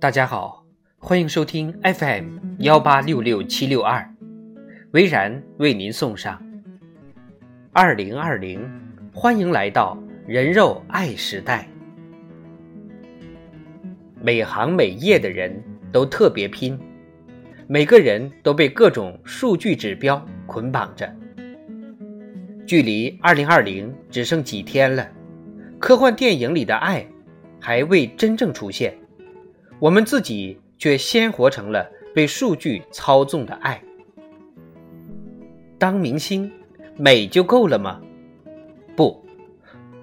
大家好，欢迎收听 FM 幺八六六七六二，微然为您送上二零二零，欢迎来到人肉爱时代。每行每业的人都特别拼，每个人都被各种数据指标捆绑着。距离二零二零只剩几天了，科幻电影里的爱还未真正出现。我们自己却鲜活成了被数据操纵的爱。当明星，美就够了吗？不，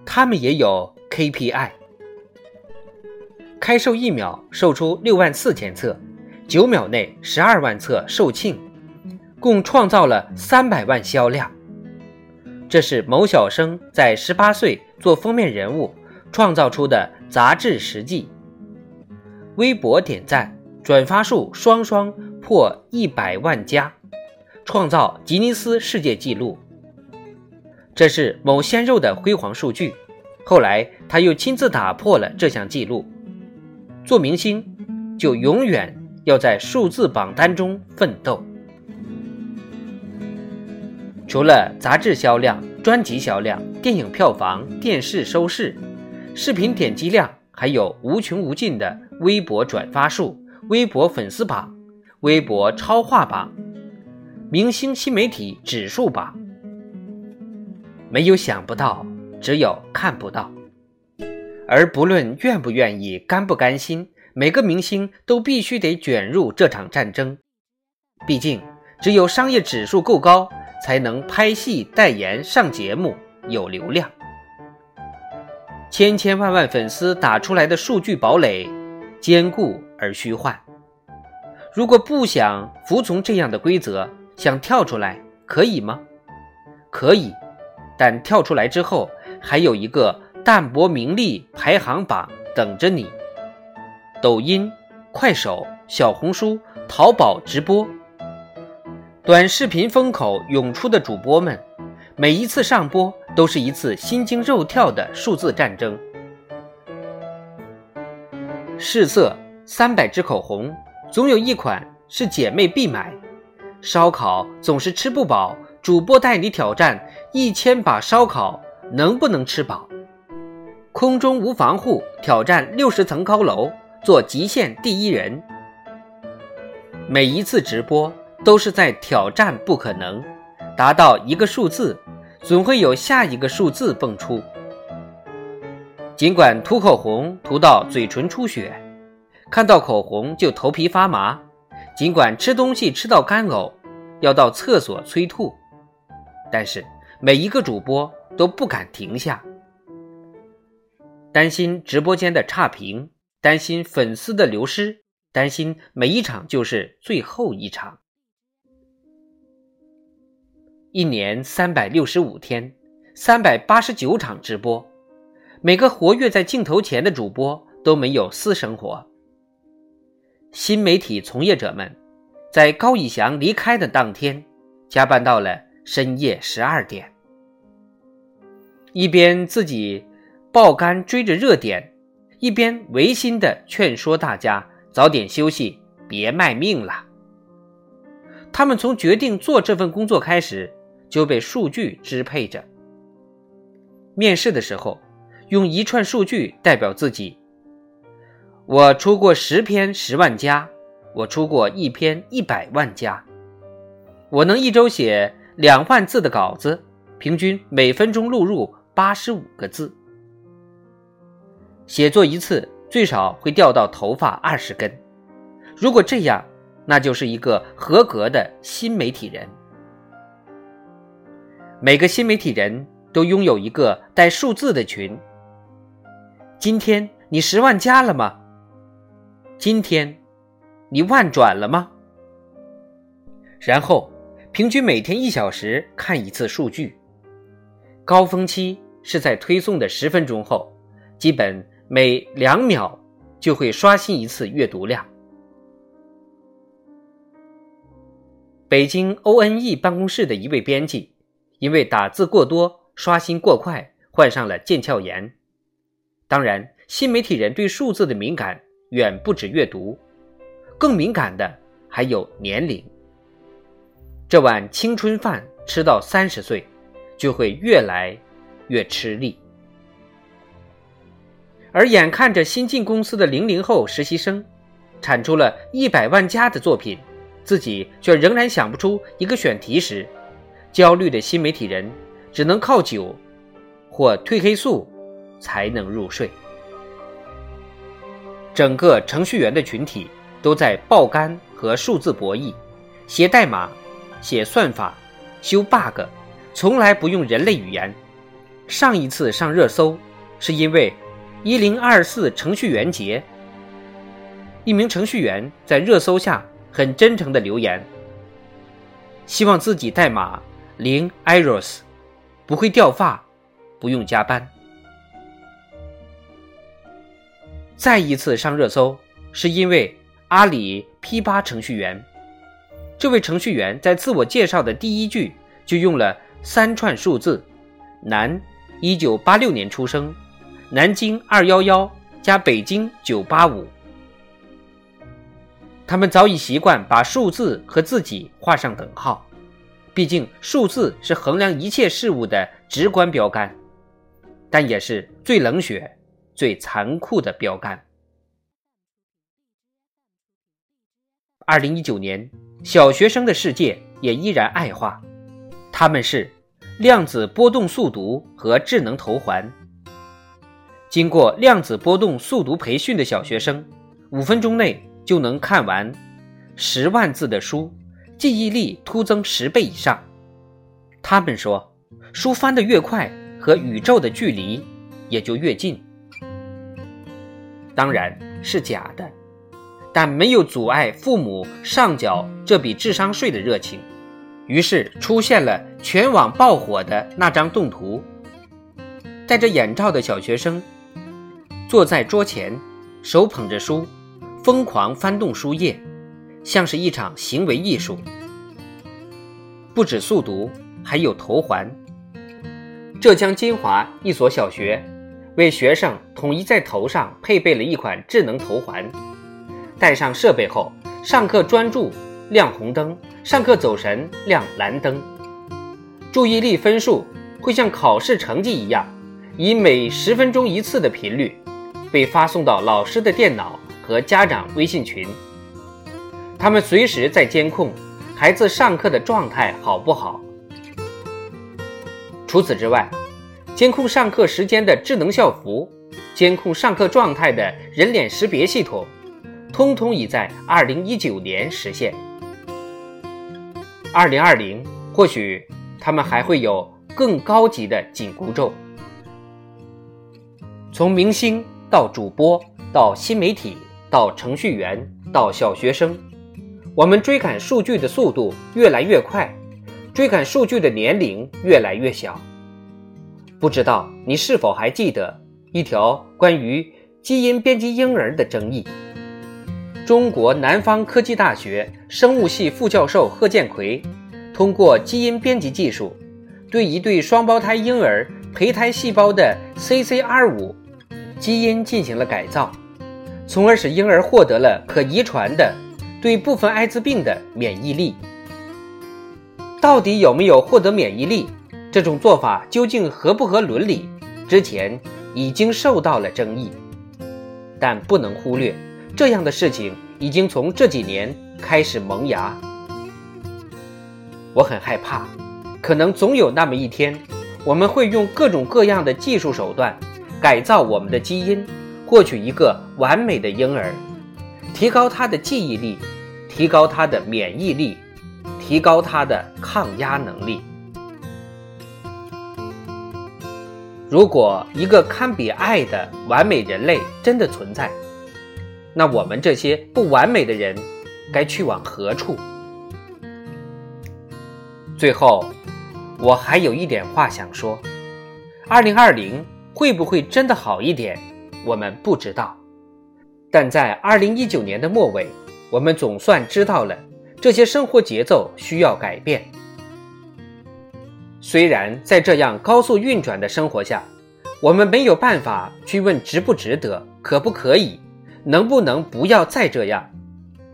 他们也有 KPI。开售一秒售出六万四千册，九秒内十二万册售罄，共创造了三百万销量。这是某小生在十八岁做封面人物创造出的杂志实际。微博点赞、转发数双双破一百万加，创造吉尼斯世界纪录。这是某鲜肉的辉煌数据。后来他又亲自打破了这项纪录。做明星就永远要在数字榜单中奋斗。除了杂志销量、专辑销量、电影票房、电视收视、视频点击量。还有无穷无尽的微博转发数、微博粉丝榜、微博超话榜、明星新媒体指数榜，没有想不到，只有看不到。而不论愿不愿意、甘不甘心，每个明星都必须得卷入这场战争。毕竟，只有商业指数够高，才能拍戏、代言、上节目，有流量。千千万万粉丝打出来的数据堡垒，坚固而虚幻。如果不想服从这样的规则，想跳出来，可以吗？可以，但跳出来之后，还有一个淡泊名利排行榜等着你。抖音、快手、小红书、淘宝直播，短视频风口涌出的主播们。每一次上播都是一次心惊肉跳的数字战争。试色三百支口红，总有一款是姐妹必买。烧烤总是吃不饱，主播带你挑战一千把烧烤，能不能吃饱？空中无防护，挑战六十层高楼，做极限第一人。每一次直播都是在挑战不可能，达到一个数字。总会有下一个数字蹦出。尽管涂口红涂到嘴唇出血，看到口红就头皮发麻；尽管吃东西吃到干呕，要到厕所催吐，但是每一个主播都不敢停下，担心直播间的差评，担心粉丝的流失，担心每一场就是最后一场。一年三百六十五天，三百八十九场直播，每个活跃在镜头前的主播都没有私生活。新媒体从业者们，在高以翔离开的当天，加班到了深夜十二点，一边自己爆肝追着热点，一边违心的劝说大家早点休息，别卖命了。他们从决定做这份工作开始。就被数据支配着。面试的时候，用一串数据代表自己。我出过十篇十万加，我出过一篇一百万加。我能一周写两万字的稿子，平均每分钟录入八十五个字。写作一次最少会掉到头发二十根。如果这样，那就是一个合格的新媒体人。每个新媒体人都拥有一个带数字的群。今天你十万加了吗？今天你万转了吗？然后平均每天一小时看一次数据。高峰期是在推送的十分钟后，基本每两秒就会刷新一次阅读量。北京 ONE 办公室的一位编辑。因为打字过多、刷新过快，患上了腱鞘炎。当然，新媒体人对数字的敏感远不止阅读，更敏感的还有年龄。这碗青春饭吃到三十岁，就会越来越吃力。而眼看着新进公司的零零后实习生，产出了一百万加的作品，自己却仍然想不出一个选题时，焦虑的新媒体人只能靠酒或褪黑素才能入睡。整个程序员的群体都在爆肝和数字博弈，写代码。写算法、修 bug，从来不用人类语言。上一次上热搜，是因为一零二四程序员节，一名程序员在热搜下很真诚的留言，希望自己代码零 errors，不会掉发，不用加班。再一次上热搜，是因为阿里 P 八程序员。这位程序员在自我介绍的第一句就用了三串数字：男，一九八六年出生，南京二幺幺加北京九八五。他们早已习惯把数字和自己画上等号，毕竟数字是衡量一切事物的直观标杆，但也是最冷血、最残酷的标杆。二零一九年。小学生的世界也依然爱画，他们是量子波动速读和智能头环。经过量子波动速读培训的小学生，五分钟内就能看完十万字的书，记忆力突增十倍以上。他们说，书翻得越快，和宇宙的距离也就越近。当然是假的。但没有阻碍父母上缴这笔智商税的热情，于是出现了全网爆火的那张动图：戴着眼罩的小学生坐在桌前，手捧着书，疯狂翻动书页，像是一场行为艺术。不止速读，还有头环。浙江金华一所小学为学生统一在头上配备了一款智能头环。带上设备后，上课专注亮红灯，上课走神亮蓝灯。注意力分数会像考试成绩一样，以每十分钟一次的频率被发送到老师的电脑和家长微信群。他们随时在监控孩子上课的状态好不好。除此之外，监控上课时间的智能校服，监控上课状态的人脸识别系统。通通已在二零一九年实现。二零二零，或许他们还会有更高级的紧箍咒。从明星到主播，到新媒体，到程序员，到小学生，我们追赶数据的速度越来越快，追赶数据的年龄越来越小。不知道你是否还记得一条关于基因编辑婴儿的争议？中国南方科技大学生物系副教授贺建奎，通过基因编辑技术，对一对双胞胎婴儿胚胎细胞的 CCR5 基因进行了改造，从而使婴儿获得了可遗传的对部分艾滋病的免疫力。到底有没有获得免疫力？这种做法究竟合不合伦理？之前已经受到了争议，但不能忽略。这样的事情已经从这几年开始萌芽，我很害怕，可能总有那么一天，我们会用各种各样的技术手段改造我们的基因，获取一个完美的婴儿，提高他的记忆力，提高他的免疫力，提高他的抗压能力。如果一个堪比爱的完美人类真的存在，那我们这些不完美的人，该去往何处？最后，我还有一点话想说：二零二零会不会真的好一点？我们不知道。但在二零一九年的末尾，我们总算知道了这些生活节奏需要改变。虽然在这样高速运转的生活下，我们没有办法去问值不值得、可不可以。能不能不要再这样？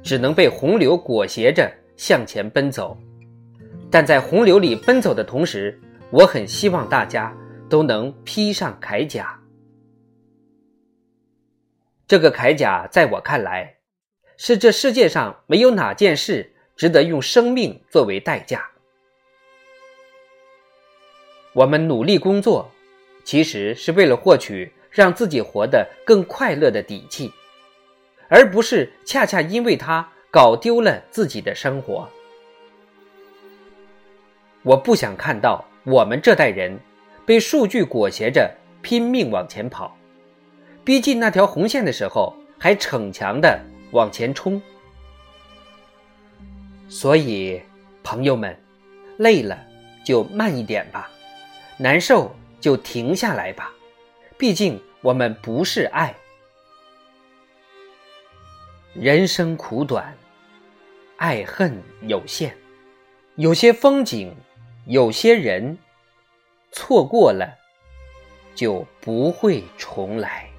只能被洪流裹挟着向前奔走。但在洪流里奔走的同时，我很希望大家都能披上铠甲。这个铠甲在我看来，是这世界上没有哪件事值得用生命作为代价。我们努力工作，其实是为了获取让自己活得更快乐的底气，而不是恰恰因为他搞丢了自己的生活。我不想看到我们这代人被数据裹挟着拼命往前跑，逼近那条红线的时候还逞强的往前冲。所以，朋友们，累了就慢一点吧，难受就停下来吧，毕竟我们不是爱。人生苦短，爱恨有限，有些风景。有些人错过了，就不会重来。